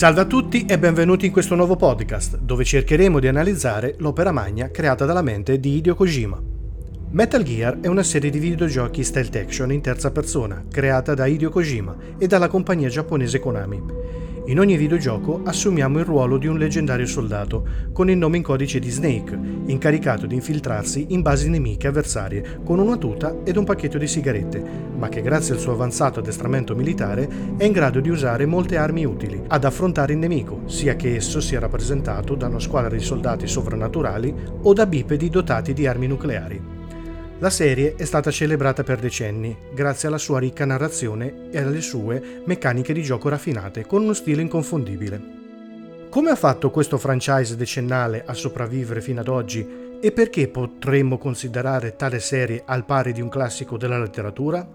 Salve a tutti e benvenuti in questo nuovo podcast, dove cercheremo di analizzare l'opera magna creata dalla mente di Hideo Kojima. Metal Gear è una serie di videogiochi stealth action in terza persona, creata da Hideo Kojima e dalla compagnia giapponese Konami. In ogni videogioco assumiamo il ruolo di un leggendario soldato, con il nome in codice di Snake, incaricato di infiltrarsi in basi nemiche avversarie con una tuta ed un pacchetto di sigarette, ma che grazie al suo avanzato addestramento militare è in grado di usare molte armi utili ad affrontare il nemico, sia che esso sia rappresentato da una squadra di soldati sovrannaturali o da bipedi dotati di armi nucleari. La serie è stata celebrata per decenni, grazie alla sua ricca narrazione e alle sue meccaniche di gioco raffinate, con uno stile inconfondibile. Come ha fatto questo franchise decennale a sopravvivere fino ad oggi e perché potremmo considerare tale serie al pari di un classico della letteratura?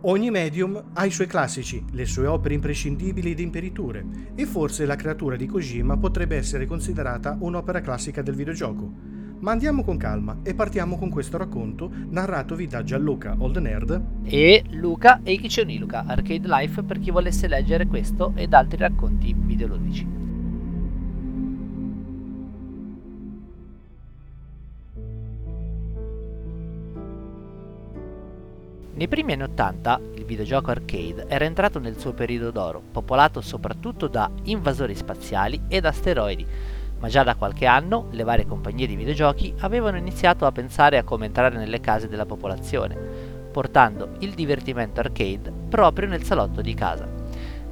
Ogni medium ha i suoi classici, le sue opere imprescindibili ed imperiture, e forse la creatura di Kojima potrebbe essere considerata un'opera classica del videogioco. Ma andiamo con calma e partiamo con questo racconto narratovi da Gianluca Old Nerd e Luca e Luca Arcade Life per chi volesse leggere questo ed altri racconti videoludici. Nei primi anni 80 il videogioco arcade era entrato nel suo periodo d'oro, popolato soprattutto da invasori spaziali ed asteroidi, ma già da qualche anno le varie compagnie di videogiochi avevano iniziato a pensare a come entrare nelle case della popolazione, portando il divertimento arcade proprio nel salotto di casa.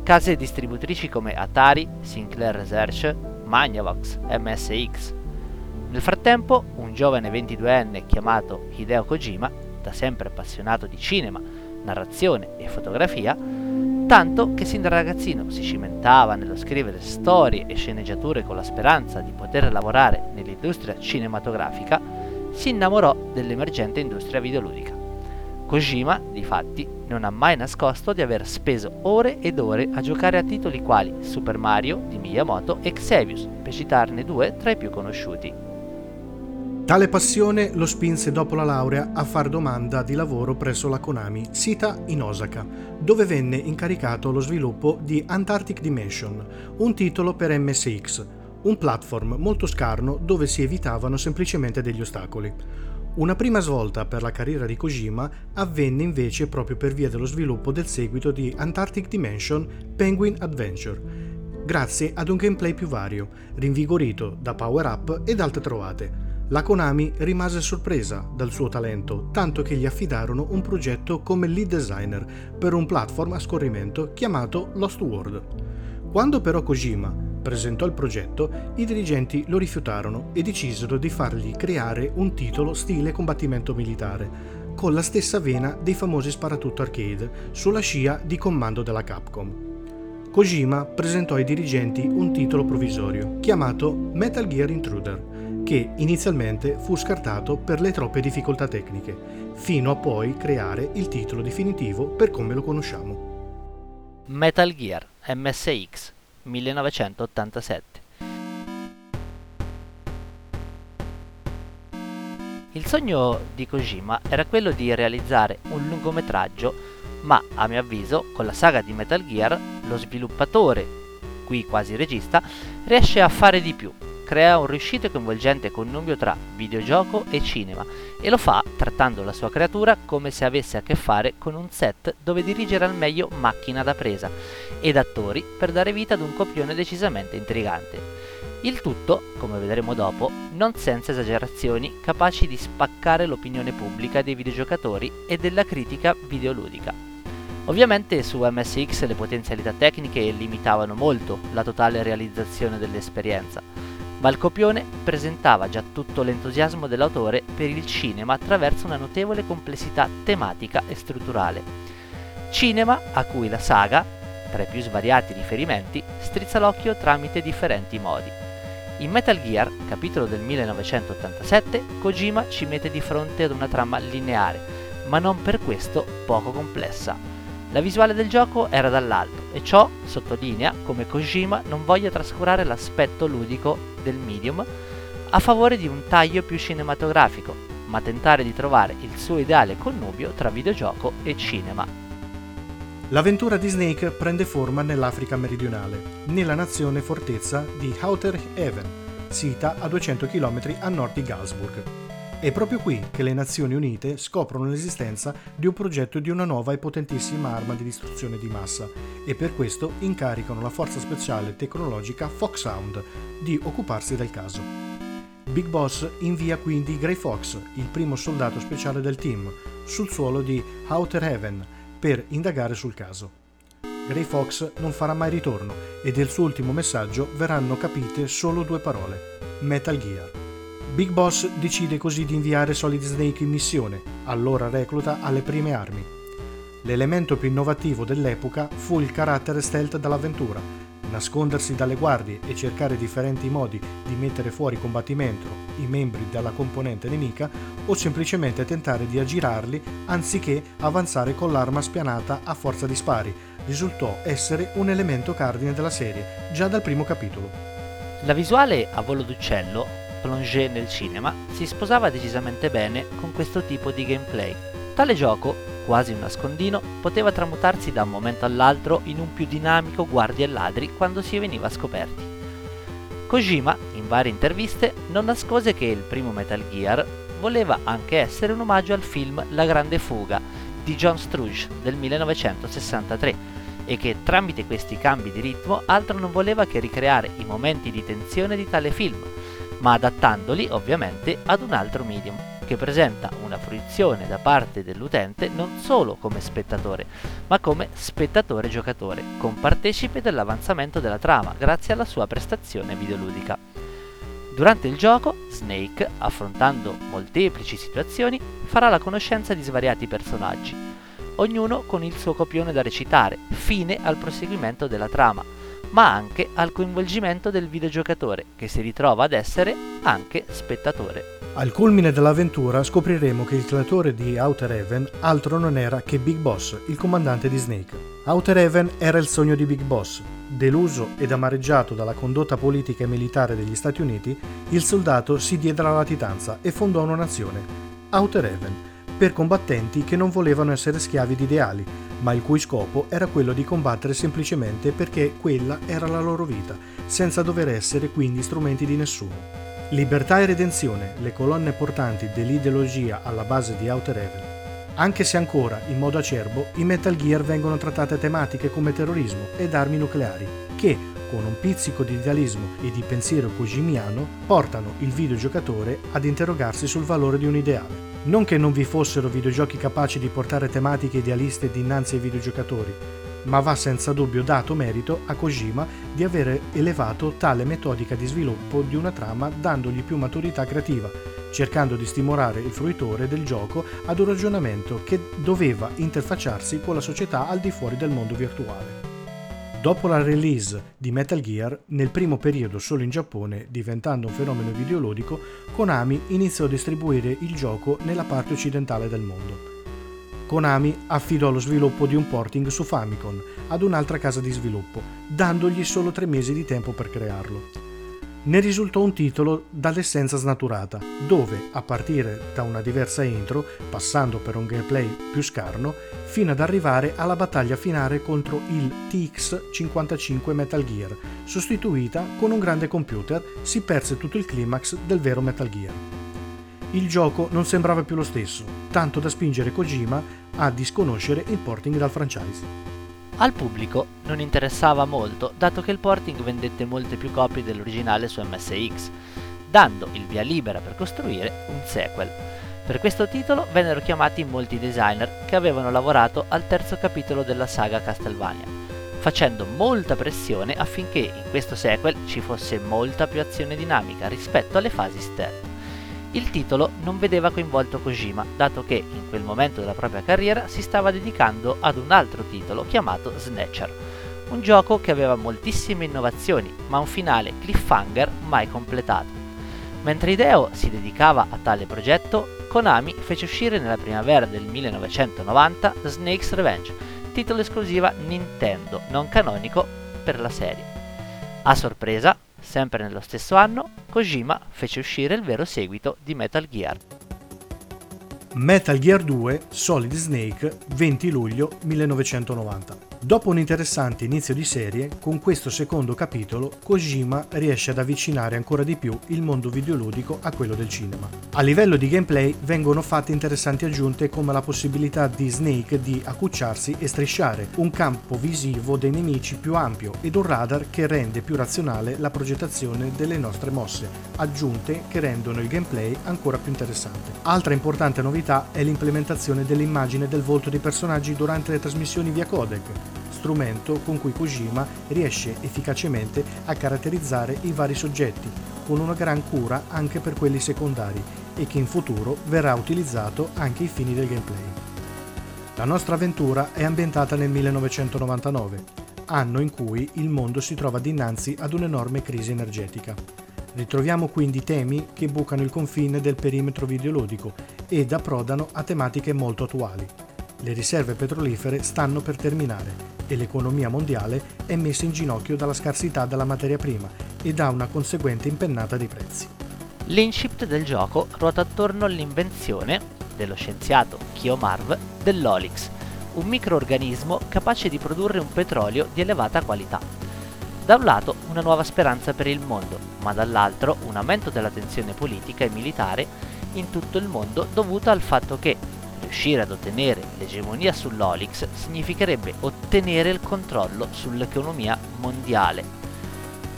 Case distributrici come Atari, Sinclair Research, Magnavox, MSX. Nel frattempo, un giovane 22enne chiamato Hideo Kojima, da sempre appassionato di cinema, narrazione e fotografia, tanto che sin da ragazzino si cimentava nello scrivere storie e sceneggiature con la speranza di poter lavorare nell'industria cinematografica, si innamorò dell'emergente industria videoludica. Kojima, difatti, non ha mai nascosto di aver speso ore ed ore a giocare a titoli quali Super Mario di Miyamoto e Xevious, per citarne due tra i più conosciuti. Tale passione lo spinse dopo la laurea a far domanda di lavoro presso la Konami, sita in Osaka, dove venne incaricato lo sviluppo di Antarctic Dimension, un titolo per MSX, un platform molto scarno dove si evitavano semplicemente degli ostacoli. Una prima svolta per la carriera di Kojima avvenne invece proprio per via dello sviluppo del seguito di Antarctic Dimension Penguin Adventure, grazie ad un gameplay più vario, rinvigorito da power-up ed altre trovate la Konami rimase sorpresa dal suo talento, tanto che gli affidarono un progetto come lead designer per un platform a scorrimento chiamato Lost World. Quando però Kojima presentò il progetto, i dirigenti lo rifiutarono e decisero di fargli creare un titolo stile combattimento militare, con la stessa vena dei famosi sparatutto arcade, sulla scia di comando della Capcom. Kojima presentò ai dirigenti un titolo provvisorio, chiamato Metal Gear Intruder, che inizialmente fu scartato per le troppe difficoltà tecniche, fino a poi creare il titolo definitivo per come lo conosciamo. Metal Gear MSX 1987 Il sogno di Kojima era quello di realizzare un lungometraggio, ma a mio avviso con la saga di Metal Gear lo sviluppatore, qui quasi regista, riesce a fare di più crea un riuscito e coinvolgente connubio tra videogioco e cinema e lo fa trattando la sua creatura come se avesse a che fare con un set dove dirigere al meglio macchina da presa ed attori per dare vita ad un copione decisamente intrigante. Il tutto, come vedremo dopo, non senza esagerazioni capaci di spaccare l'opinione pubblica dei videogiocatori e della critica videoludica. Ovviamente su MSX le potenzialità tecniche limitavano molto la totale realizzazione dell'esperienza, ma il copione presentava già tutto l'entusiasmo dell'autore per il cinema attraverso una notevole complessità tematica e strutturale. Cinema a cui la saga, tra i più svariati riferimenti, strizza l'occhio tramite differenti modi. In Metal Gear, capitolo del 1987, Kojima ci mette di fronte ad una trama lineare, ma non per questo poco complessa. La visuale del gioco era dall'alto e ciò sottolinea come Kojima non voglia trascurare l'aspetto ludico del medium a favore di un taglio più cinematografico, ma tentare di trovare il suo ideale connubio tra videogioco e cinema. L'avventura di Snake prende forma nell'Africa meridionale, nella nazione fortezza di Outer Haven, sita a 200 km a nord di Galsburg. È proprio qui che le Nazioni Unite scoprono l'esistenza di un progetto di una nuova e potentissima arma di distruzione di massa e per questo incaricano la forza speciale tecnologica Foxhound di occuparsi del caso. Big Boss invia quindi Grey Fox, il primo soldato speciale del team, sul suolo di Outer Haven per indagare sul caso. Grey Fox non farà mai ritorno e del suo ultimo messaggio verranno capite solo due parole: Metal Gear. Big Boss decide così di inviare Solid Snake in missione, allora recluta alle prime armi. L'elemento più innovativo dell'epoca fu il carattere stealth dell'avventura, nascondersi dalle guardie e cercare differenti modi di mettere fuori combattimento i membri della componente nemica o semplicemente tentare di aggirarli anziché avanzare con l'arma spianata a forza di spari, risultò essere un elemento cardine della serie già dal primo capitolo. La visuale a volo d'uccello, plongé nel cinema, si sposava decisamente bene con questo tipo di gameplay. Tale gioco, quasi un nascondino, poteva tramutarsi da un momento all'altro in un più dinamico guardie e ladri quando si veniva scoperti. Kojima, in varie interviste, non nascose che il primo Metal Gear voleva anche essere un omaggio al film La Grande Fuga di John Struge del 1963 e che tramite questi cambi di ritmo altro non voleva che ricreare i momenti di tensione di tale film, ma adattandoli ovviamente ad un altro medium, che presenta una fruizione da parte dell'utente non solo come spettatore, ma come spettatore-giocatore, compartecipe dell'avanzamento della trama grazie alla sua prestazione videoludica. Durante il gioco, Snake, affrontando molteplici situazioni, farà la conoscenza di svariati personaggi, ognuno con il suo copione da recitare, fine al proseguimento della trama, ma anche al coinvolgimento del videogiocatore, che si ritrova ad essere anche spettatore. Al culmine dell'avventura scopriremo che il creatore di Outer Heaven altro non era che Big Boss, il comandante di Snake. Outer Heaven era il sogno di Big Boss. Deluso ed amareggiato dalla condotta politica e militare degli Stati Uniti, il soldato si diede alla latitanza e fondò una nazione, Outer Heaven, per combattenti che non volevano essere schiavi di ideali, ma il cui scopo era quello di combattere semplicemente perché quella era la loro vita, senza dover essere quindi strumenti di nessuno. Libertà e redenzione, le colonne portanti dell'ideologia alla base di Outer Heaven. Anche se ancora, in modo acerbo, in Metal Gear vengono trattate tematiche come terrorismo ed armi nucleari, che, con un pizzico di idealismo e di pensiero kojimiano, portano il videogiocatore ad interrogarsi sul valore di un ideale. Non che non vi fossero videogiochi capaci di portare tematiche idealiste dinanzi ai videogiocatori, ma va senza dubbio dato merito a Kojima di aver elevato tale metodica di sviluppo di una trama dandogli più maturità creativa, cercando di stimolare il fruitore del gioco ad un ragionamento che doveva interfacciarsi con la società al di fuori del mondo virtuale. Dopo la release di Metal Gear, nel primo periodo solo in Giappone, diventando un fenomeno videoludico, Konami iniziò a distribuire il gioco nella parte occidentale del mondo. Konami affidò lo sviluppo di un porting su Famicom ad un'altra casa di sviluppo, dandogli solo tre mesi di tempo per crearlo ne risultò un titolo dall'essenza snaturata, dove, a partire da una diversa intro, passando per un gameplay più scarno, fino ad arrivare alla battaglia finale contro il TX-55 Metal Gear, sostituita con un grande computer, si perse tutto il climax del vero Metal Gear. Il gioco non sembrava più lo stesso, tanto da spingere Kojima a disconoscere il porting dal franchise. Al pubblico non interessava molto, dato che il porting vendette molte più copie dell'originale su MSX, dando il via libera per costruire un sequel. Per questo titolo vennero chiamati molti designer che avevano lavorato al terzo capitolo della saga Castlevania, facendo molta pressione affinché in questo sequel ci fosse molta più azione dinamica rispetto alle fasi stealth. Il titolo non vedeva coinvolto Kojima, dato che in quel momento della propria carriera si stava dedicando ad un altro titolo chiamato Snatcher, un gioco che aveva moltissime innovazioni, ma un finale cliffhanger mai completato. Mentre Hideo si dedicava a tale progetto, Konami fece uscire nella primavera del 1990 Snake's Revenge, titolo esclusiva Nintendo, non canonico per la serie. A sorpresa, Sempre nello stesso anno, Kojima fece uscire il vero seguito di Metal Gear. Metal Gear 2 Solid Snake 20 luglio 1990. Dopo un interessante inizio di serie, con questo secondo capitolo Kojima riesce ad avvicinare ancora di più il mondo videoludico a quello del cinema. A livello di gameplay vengono fatte interessanti aggiunte come la possibilità di Snake di accucciarsi e strisciare, un campo visivo dei nemici più ampio ed un radar che rende più razionale la progettazione delle nostre mosse, aggiunte che rendono il gameplay ancora più interessante. Altra importante novità è l'implementazione dell'immagine del volto dei personaggi durante le trasmissioni via codec, strumento con cui Kojima riesce efficacemente a caratterizzare i vari soggetti, con una gran cura anche per quelli secondari e che in futuro verrà utilizzato anche ai fini del gameplay. La nostra avventura è ambientata nel 1999, anno in cui il mondo si trova dinanzi ad un'enorme crisi energetica. Ritroviamo quindi temi che bucano il confine del perimetro videoludico ed approdano a tematiche molto attuali. Le riserve petrolifere stanno per terminare e l'economia mondiale è messa in ginocchio dalla scarsità della materia prima e da una conseguente impennata dei prezzi. L'incipit del gioco ruota attorno all'invenzione dello scienziato Kyo Marv dell'Olix, un microorganismo capace di produrre un petrolio di elevata qualità. Da un lato una nuova speranza per il mondo, ma dall'altro un aumento della tensione politica e militare in tutto il mondo dovuto al fatto che riuscire ad ottenere l'egemonia sull'Olix significherebbe ottenere il controllo sull'economia mondiale.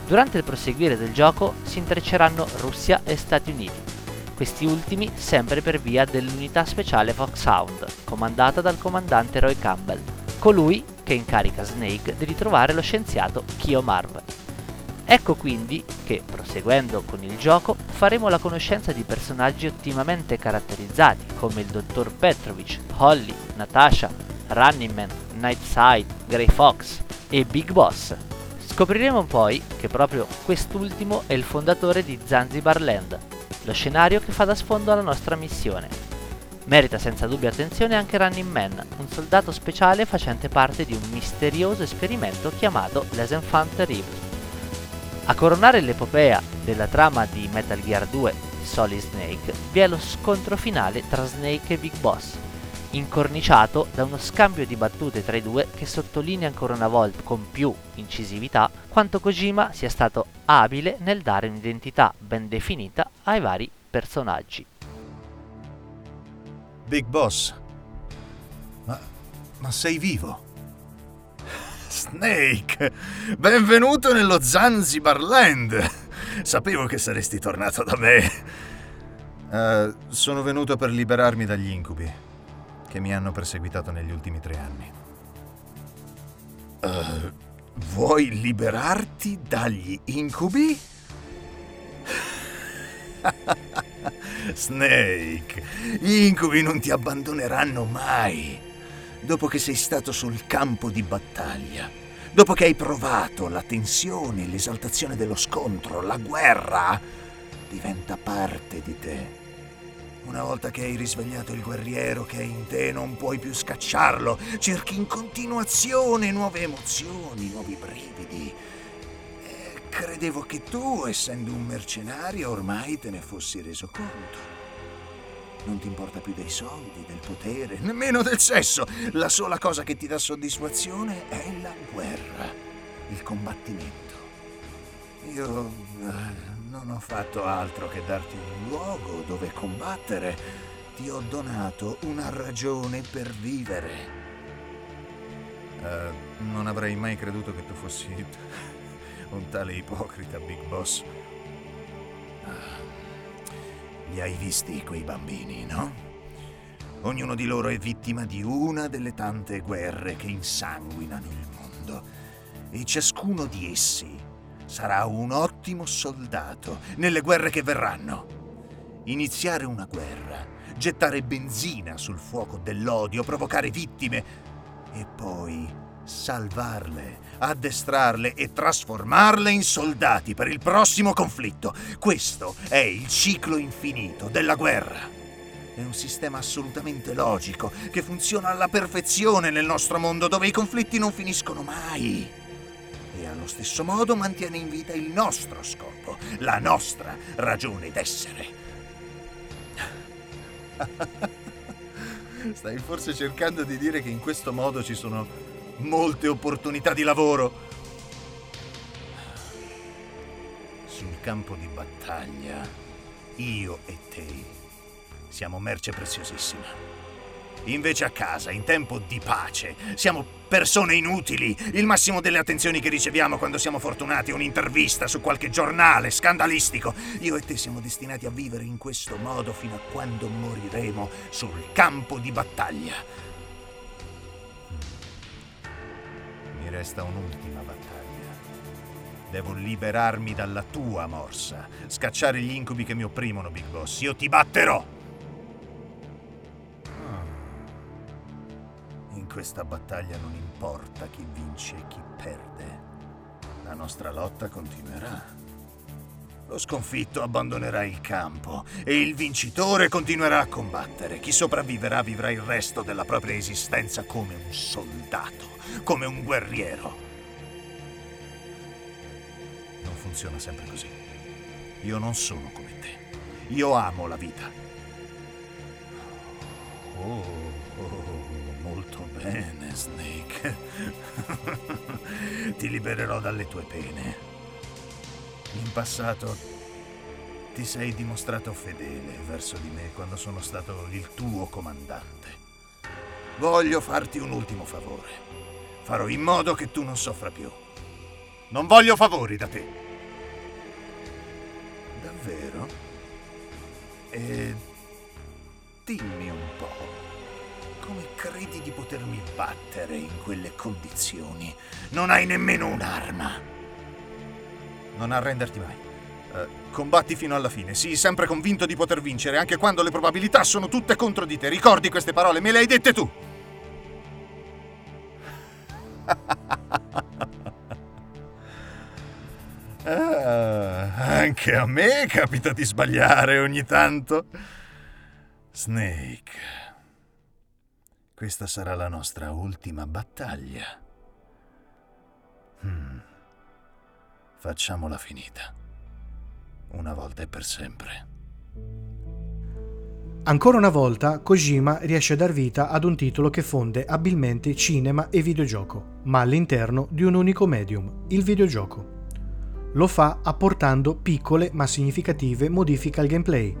Durante il proseguire del gioco si intrecceranno Russia e Stati Uniti, questi ultimi sempre per via dell'unità speciale Foxhound, comandata dal comandante Roy Campbell, colui che incarica Snake di ritrovare lo scienziato Kyo Marv. Ecco quindi che, proseguendo con il gioco, faremo la conoscenza di personaggi ottimamente caratterizzati come il dottor Petrovich, Holly, Natasha, Running Man, Nightside, Grey Fox e Big Boss. Scopriremo poi che proprio quest'ultimo è il fondatore di Zanzibar Land, lo scenario che fa da sfondo alla nostra missione. Merita senza dubbio attenzione anche Running Man, un soldato speciale facente parte di un misterioso esperimento chiamato l'Esenfant Reeve. A coronare l'epopea della trama di Metal Gear 2 Solid Snake vi è lo scontro finale tra Snake e Big Boss, incorniciato da uno scambio di battute tra i due che sottolinea ancora una volta con più incisività quanto Kojima sia stato abile nel dare un'identità ben definita ai vari personaggi. Big Boss, ma, ma sei vivo? Snake, benvenuto nello Zanzibar Land. Sapevo che saresti tornato da me. Uh, sono venuto per liberarmi dagli incubi che mi hanno perseguitato negli ultimi tre anni. Uh, vuoi liberarti dagli incubi? Snake, gli incubi non ti abbandoneranno mai dopo che sei stato sul campo di battaglia, dopo che hai provato la tensione, l'esaltazione dello scontro, la guerra, diventa parte di te. Una volta che hai risvegliato il guerriero che è in te, non puoi più scacciarlo. Cerchi in continuazione nuove emozioni, nuovi brividi. E credevo che tu, essendo un mercenario, ormai te ne fossi reso conto. Non ti importa più dei soldi, del potere, nemmeno del sesso. La sola cosa che ti dà soddisfazione è la guerra, il combattimento. Io eh, non ho fatto altro che darti un luogo dove combattere. Ti ho donato una ragione per vivere. Uh, non avrei mai creduto che tu fossi un tale ipocrita, Big Boss. Li hai visti quei bambini, no? Ognuno di loro è vittima di una delle tante guerre che insanguinano il mondo. E ciascuno di essi sarà un ottimo soldato nelle guerre che verranno. Iniziare una guerra, gettare benzina sul fuoco dell'odio, provocare vittime e poi salvarle, addestrarle e trasformarle in soldati per il prossimo conflitto. Questo è il ciclo infinito della guerra. È un sistema assolutamente logico che funziona alla perfezione nel nostro mondo dove i conflitti non finiscono mai. E allo stesso modo mantiene in vita il nostro scopo, la nostra ragione d'essere. Stai forse cercando di dire che in questo modo ci sono molte opportunità di lavoro? Sul campo di battaglia, io e te siamo merce preziosissima. Invece a casa, in tempo di pace, siamo persone inutili. Il massimo delle attenzioni che riceviamo quando siamo fortunati è un'intervista su qualche giornale scandalistico. Io e te siamo destinati a vivere in questo modo fino a quando moriremo sul campo di battaglia. Resta un'ultima battaglia. Devo liberarmi dalla tua morsa, scacciare gli incubi che mi opprimono, Big Boss. Io ti batterò! questa battaglia non importa chi vince e chi perde. La nostra lotta continuerà. Lo sconfitto abbandonerà il campo e il vincitore continuerà a combattere. Chi sopravviverà vivrà il resto della propria esistenza come un soldato, come un guerriero. Non funziona sempre così. Io non sono come te. Io amo la vita. Oh, oh. Molto bene, Snake. ti libererò dalle tue pene. In passato ti sei dimostrato fedele verso di me quando sono stato il tuo comandante. Voglio farti un ultimo favore. Farò in modo che tu non soffra più. Non voglio favori da te. Davvero? E dimmi un po'. Come credi di potermi battere in quelle condizioni? Non hai nemmeno un'arma. Non arrenderti mai. Uh, combatti fino alla fine, sii sempre convinto di poter vincere, anche quando le probabilità sono tutte contro di te. Ricordi queste parole, me le hai dette tu. ah, anche a me capita di sbagliare ogni tanto. Snake. Questa sarà la nostra ultima battaglia. Hmm. Facciamola finita. Una volta e per sempre. Ancora una volta Kojima riesce a dar vita ad un titolo che fonde abilmente cinema e videogioco, ma all'interno di un unico medium, il videogioco. Lo fa apportando piccole ma significative modifiche al gameplay,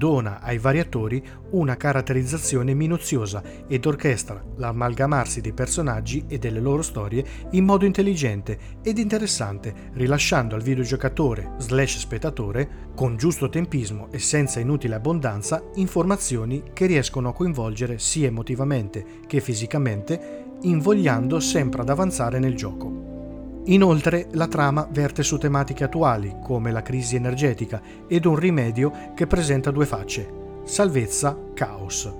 dona ai vari attori una caratterizzazione minuziosa ed orchestra l'amalgamarsi dei personaggi e delle loro storie in modo intelligente ed interessante, rilasciando al videogiocatore slash spettatore, con giusto tempismo e senza inutile abbondanza, informazioni che riescono a coinvolgere sia emotivamente che fisicamente, invogliando sempre ad avanzare nel gioco. Inoltre la trama verte su tematiche attuali come la crisi energetica ed un rimedio che presenta due facce, salvezza, caos.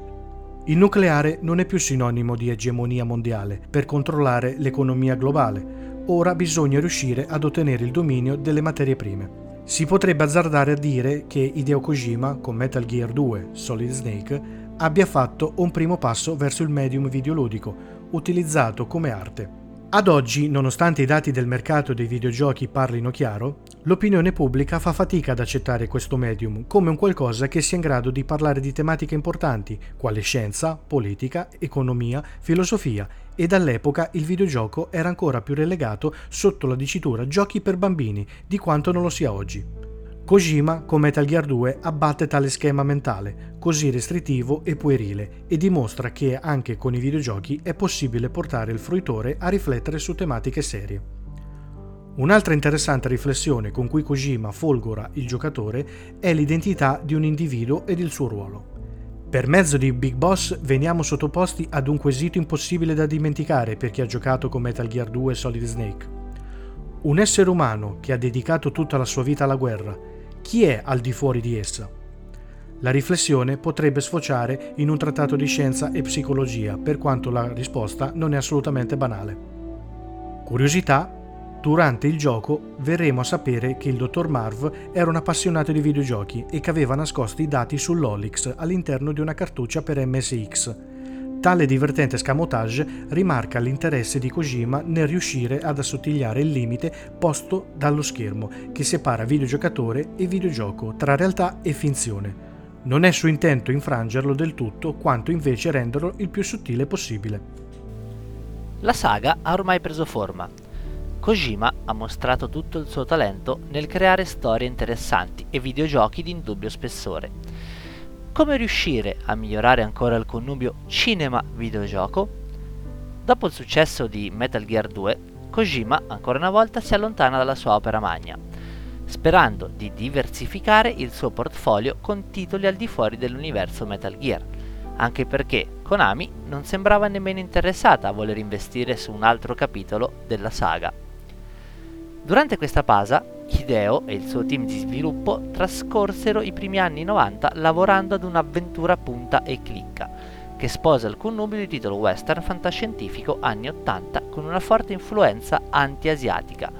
Il nucleare non è più sinonimo di egemonia mondiale per controllare l'economia globale, ora bisogna riuscire ad ottenere il dominio delle materie prime. Si potrebbe azzardare a dire che Hideo Kojima con Metal Gear 2 Solid Snake abbia fatto un primo passo verso il medium videoludico, utilizzato come arte. Ad oggi, nonostante i dati del mercato dei videogiochi parlino chiaro, l'opinione pubblica fa fatica ad accettare questo medium come un qualcosa che sia in grado di parlare di tematiche importanti, quale scienza, politica, economia, filosofia, e dall'epoca il videogioco era ancora più relegato sotto la dicitura giochi per bambini di quanto non lo sia oggi. Kojima con Metal Gear 2 abbatte tale schema mentale, così restrittivo e puerile, e dimostra che anche con i videogiochi è possibile portare il fruitore a riflettere su tematiche serie. Un'altra interessante riflessione con cui Kojima folgora il giocatore è l'identità di un individuo ed il suo ruolo. Per mezzo di Big Boss veniamo sottoposti ad un quesito impossibile da dimenticare per chi ha giocato con Metal Gear 2 e Solid Snake. Un essere umano che ha dedicato tutta la sua vita alla guerra chi è al di fuori di essa? La riflessione potrebbe sfociare in un trattato di scienza e psicologia, per quanto la risposta non è assolutamente banale. Curiosità? Durante il gioco verremo a sapere che il dottor Marv era un appassionato di videogiochi e che aveva nascosto i dati sull'Olix all'interno di una cartuccia per MSX, Tale divertente scamotage rimarca l'interesse di Kojima nel riuscire ad assottigliare il limite posto dallo schermo che separa videogiocatore e videogioco tra realtà e finzione. Non è suo intento infrangerlo del tutto, quanto invece renderlo il più sottile possibile. La saga ha ormai preso forma. Kojima ha mostrato tutto il suo talento nel creare storie interessanti e videogiochi di indubbio spessore. Come riuscire a migliorare ancora il connubio cinema-videogioco? Dopo il successo di Metal Gear 2, Kojima ancora una volta si allontana dalla sua opera magna, sperando di diversificare il suo portfolio con titoli al di fuori dell'universo Metal Gear, anche perché Konami non sembrava nemmeno interessata a voler investire su un altro capitolo della saga. Durante questa pausa, Hideo e il suo team di sviluppo trascorsero i primi anni 90 lavorando ad un'avventura punta e clicca, che sposa il connubio di titolo western fantascientifico anni 80 con una forte influenza anti-asiatica,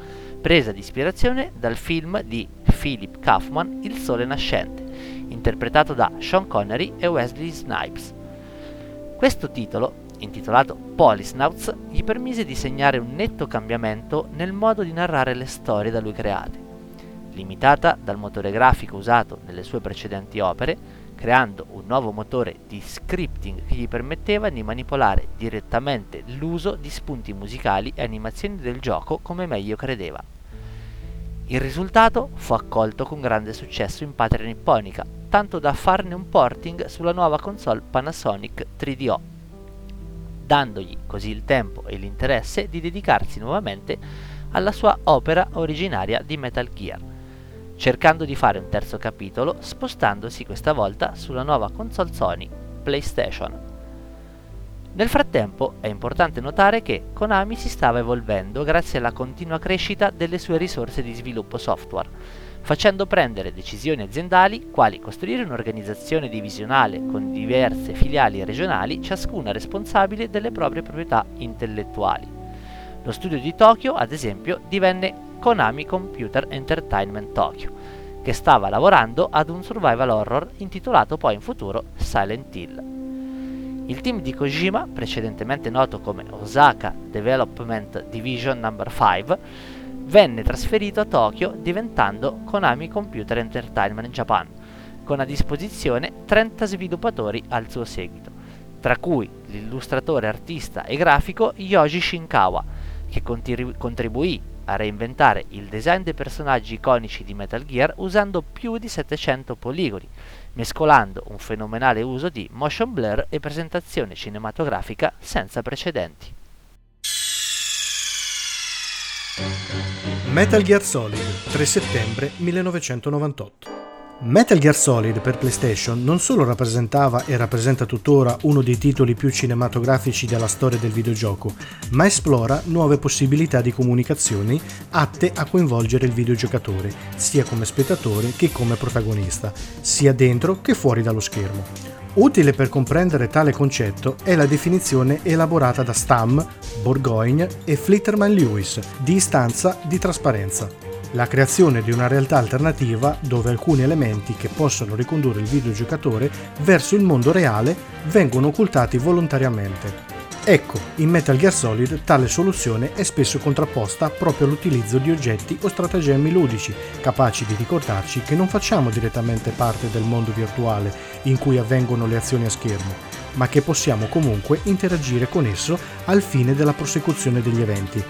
presa di ispirazione dal film di Philip Kaufman Il Sole Nascente, interpretato da Sean Connery e Wesley Snipes. Questo titolo, intitolato Polisnauts, gli permise di segnare un netto cambiamento nel modo di narrare le storie da lui create. Limitata dal motore grafico usato nelle sue precedenti opere, creando un nuovo motore di scripting che gli permetteva di manipolare direttamente l'uso di spunti musicali e animazioni del gioco come meglio credeva. Il risultato fu accolto con grande successo in patria nipponica, tanto da farne un porting sulla nuova console Panasonic 3DO, dandogli così il tempo e l'interesse di dedicarsi nuovamente alla sua opera originaria di Metal Gear cercando di fare un terzo capitolo spostandosi questa volta sulla nuova console Sony PlayStation. Nel frattempo è importante notare che Konami si stava evolvendo grazie alla continua crescita delle sue risorse di sviluppo software, facendo prendere decisioni aziendali quali costruire un'organizzazione divisionale con diverse filiali regionali, ciascuna responsabile delle proprie proprietà intellettuali. Lo studio di Tokyo, ad esempio, divenne Konami Computer Entertainment Tokyo, che stava lavorando ad un survival horror intitolato poi in futuro Silent Hill. Il team di Kojima, precedentemente noto come Osaka Development Division No. 5, venne trasferito a Tokyo diventando Konami Computer Entertainment Japan, con a disposizione 30 sviluppatori al suo seguito, tra cui l'illustratore artista e grafico Yoji Shinkawa, che contribuì a reinventare il design dei personaggi iconici di Metal Gear usando più di 700 poligoni, mescolando un fenomenale uso di motion blur e presentazione cinematografica senza precedenti. Metal Gear Solid 3 settembre 1998 Metal Gear Solid per PlayStation non solo rappresentava e rappresenta tuttora uno dei titoli più cinematografici della storia del videogioco, ma esplora nuove possibilità di comunicazioni atte a coinvolgere il videogiocatore, sia come spettatore che come protagonista, sia dentro che fuori dallo schermo. Utile per comprendere tale concetto è la definizione elaborata da Stam, Borgogne e Flitterman Lewis di istanza di trasparenza la creazione di una realtà alternativa dove alcuni elementi che possono ricondurre il videogiocatore verso il mondo reale vengono occultati volontariamente. Ecco, in Metal Gear Solid tale soluzione è spesso contrapposta proprio all'utilizzo di oggetti o stratagemmi ludici, capaci di ricordarci che non facciamo direttamente parte del mondo virtuale in cui avvengono le azioni a schermo, ma che possiamo comunque interagire con esso al fine della prosecuzione degli eventi,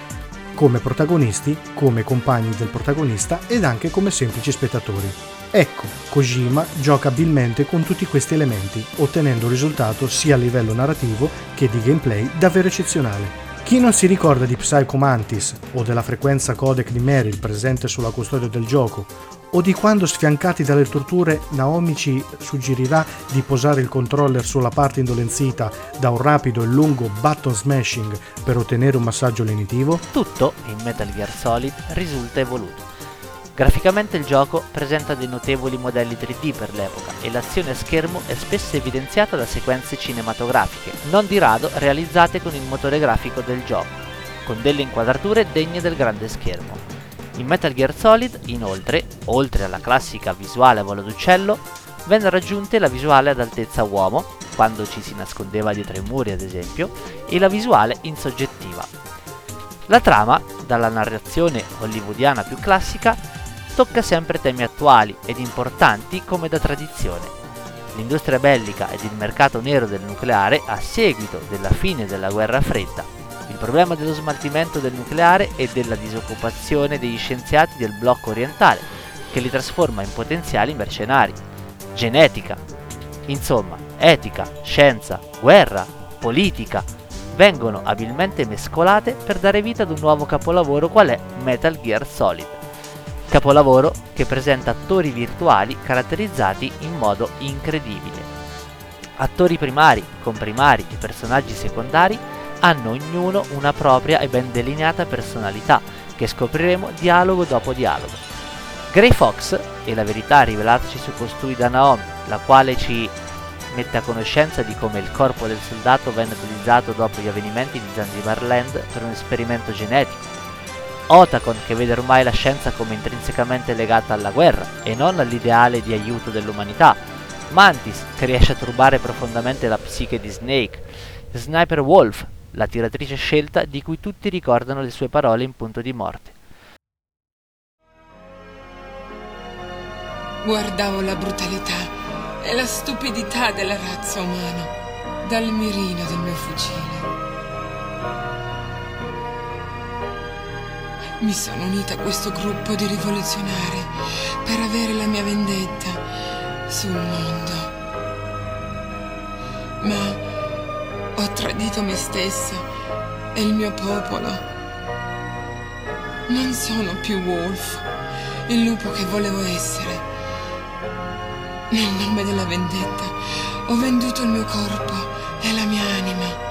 come protagonisti, come compagni del protagonista ed anche come semplici spettatori. Ecco, Kojima gioca abilmente con tutti questi elementi, ottenendo un risultato sia a livello narrativo che di gameplay davvero eccezionale. Chi non si ricorda di Psycho Mantis o della frequenza codec di Meryl presente sulla custodia del gioco o di quando sfiancati dalle torture Naomi ci suggerirà di posare il controller sulla parte indolenzita da un rapido e lungo button smashing per ottenere un massaggio lenitivo? Tutto in Metal Gear Solid risulta evoluto. Graficamente il gioco presenta dei notevoli modelli 3D per l'epoca e l'azione a schermo è spesso evidenziata da sequenze cinematografiche, non di rado realizzate con il motore grafico del gioco, con delle inquadrature degne del grande schermo. In Metal Gear Solid, inoltre, oltre alla classica visuale a volo d'uccello, vennero aggiunte la visuale ad altezza uomo, quando ci si nascondeva dietro i muri ad esempio, e la visuale in soggettiva. La trama, dalla narrazione hollywoodiana più classica, tocca sempre temi attuali ed importanti come da tradizione. l'industria bellica ed il mercato nero del nucleare a seguito della fine della guerra fredda, il problema dello smaltimento del nucleare e della disoccupazione degli scienziati del blocco orientale, che li trasforma in potenziali mercenari, genetica, insomma, etica, scienza, guerra, politica, vengono abilmente mescolate per dare vita ad un nuovo capolavoro qual è Metal Gear Solid. Capolavoro che presenta attori virtuali caratterizzati in modo incredibile. Attori primari, comprimari e personaggi secondari hanno ognuno una propria e ben delineata personalità che scopriremo dialogo dopo dialogo. Grey Fox e la verità rivelataci su costui da Naomi, la quale ci mette a conoscenza di come il corpo del soldato venne utilizzato dopo gli avvenimenti di Zanzibar Land per un esperimento genetico. Otacon che vede ormai la scienza come intrinsecamente legata alla guerra e non all'ideale di aiuto dell'umanità. Mantis che riesce a turbare profondamente la psiche di Snake. Sniper Wolf, la tiratrice scelta di cui tutti ricordano le sue parole in punto di morte. Guardavo la brutalità e la stupidità della razza umana dal mirino del mio fucile. Mi sono unita a questo gruppo di rivoluzionari per avere la mia vendetta sul mondo. Ma ho tradito me stessa e il mio popolo. Non sono più Wolf, il lupo che volevo essere. Nel nome della vendetta ho venduto il mio corpo e la mia anima.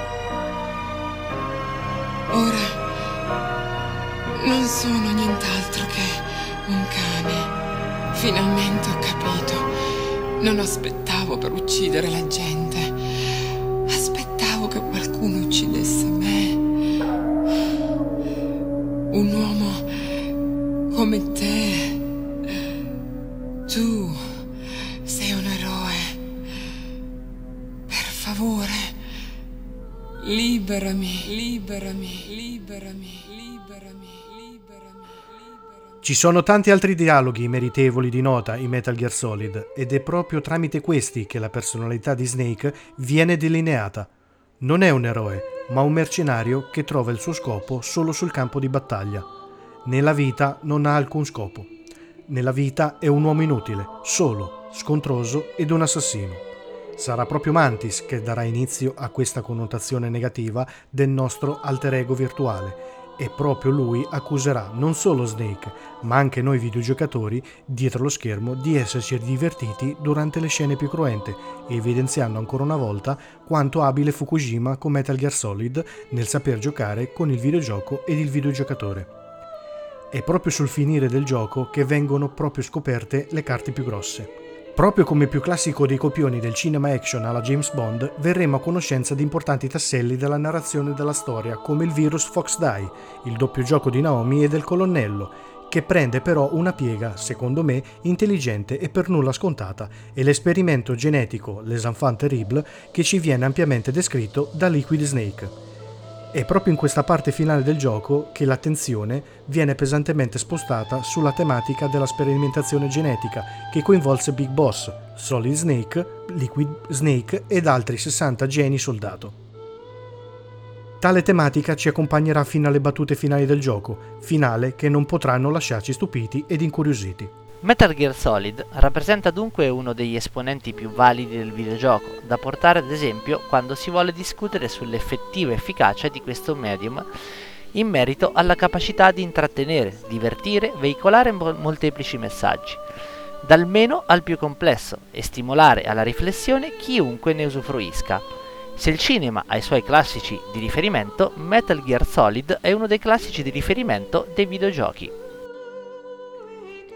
Ora non sono nient'altro che un cane. Finalmente ho capito. Non aspettavo per uccidere la gente. Aspettavo che qualcuno uccidesse me. Un uomo come te. Ci sono tanti altri dialoghi meritevoli di nota in Metal Gear Solid ed è proprio tramite questi che la personalità di Snake viene delineata. Non è un eroe, ma un mercenario che trova il suo scopo solo sul campo di battaglia. Nella vita non ha alcun scopo. Nella vita è un uomo inutile, solo, scontroso ed un assassino. Sarà proprio Mantis che darà inizio a questa connotazione negativa del nostro alter ego virtuale e proprio lui accuserà non solo Snake, ma anche noi videogiocatori dietro lo schermo di esserci divertiti durante le scene più cruente, evidenziando ancora una volta quanto abile Fukushima con Metal Gear Solid nel saper giocare con il videogioco ed il videogiocatore. È proprio sul finire del gioco che vengono proprio scoperte le carte più grosse. Proprio come più classico dei copioni del cinema action alla James Bond, verremo a conoscenza di importanti tasselli della narrazione della storia, come il virus Fox Die, il doppio gioco di Naomi e del colonnello, che prende però una piega, secondo me, intelligente e per nulla scontata, e l'esperimento genetico, Les Enfants Terribles, che ci viene ampiamente descritto da Liquid Snake. È proprio in questa parte finale del gioco che l'attenzione viene pesantemente spostata sulla tematica della sperimentazione genetica che coinvolse Big Boss, Solid Snake, Liquid Snake ed altri 60 geni soldato. Tale tematica ci accompagnerà fino alle battute finali del gioco, finale che non potranno lasciarci stupiti ed incuriositi. Metal Gear Solid rappresenta dunque uno degli esponenti più validi del videogioco, da portare ad esempio quando si vuole discutere sull'effettiva efficacia di questo medium in merito alla capacità di intrattenere, divertire, veicolare molteplici messaggi, dal meno al più complesso, e stimolare alla riflessione chiunque ne usufruisca. Se il cinema ha i suoi classici di riferimento, Metal Gear Solid è uno dei classici di riferimento dei videogiochi.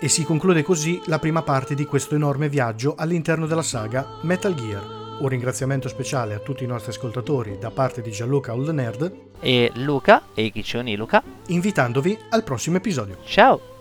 E si conclude così la prima parte di questo enorme viaggio all'interno della saga Metal Gear. Un ringraziamento speciale a tutti i nostri ascoltatori da parte di Gianluca Old Nerd e Luca, e Chiccioni Luca, invitandovi al prossimo episodio. Ciao!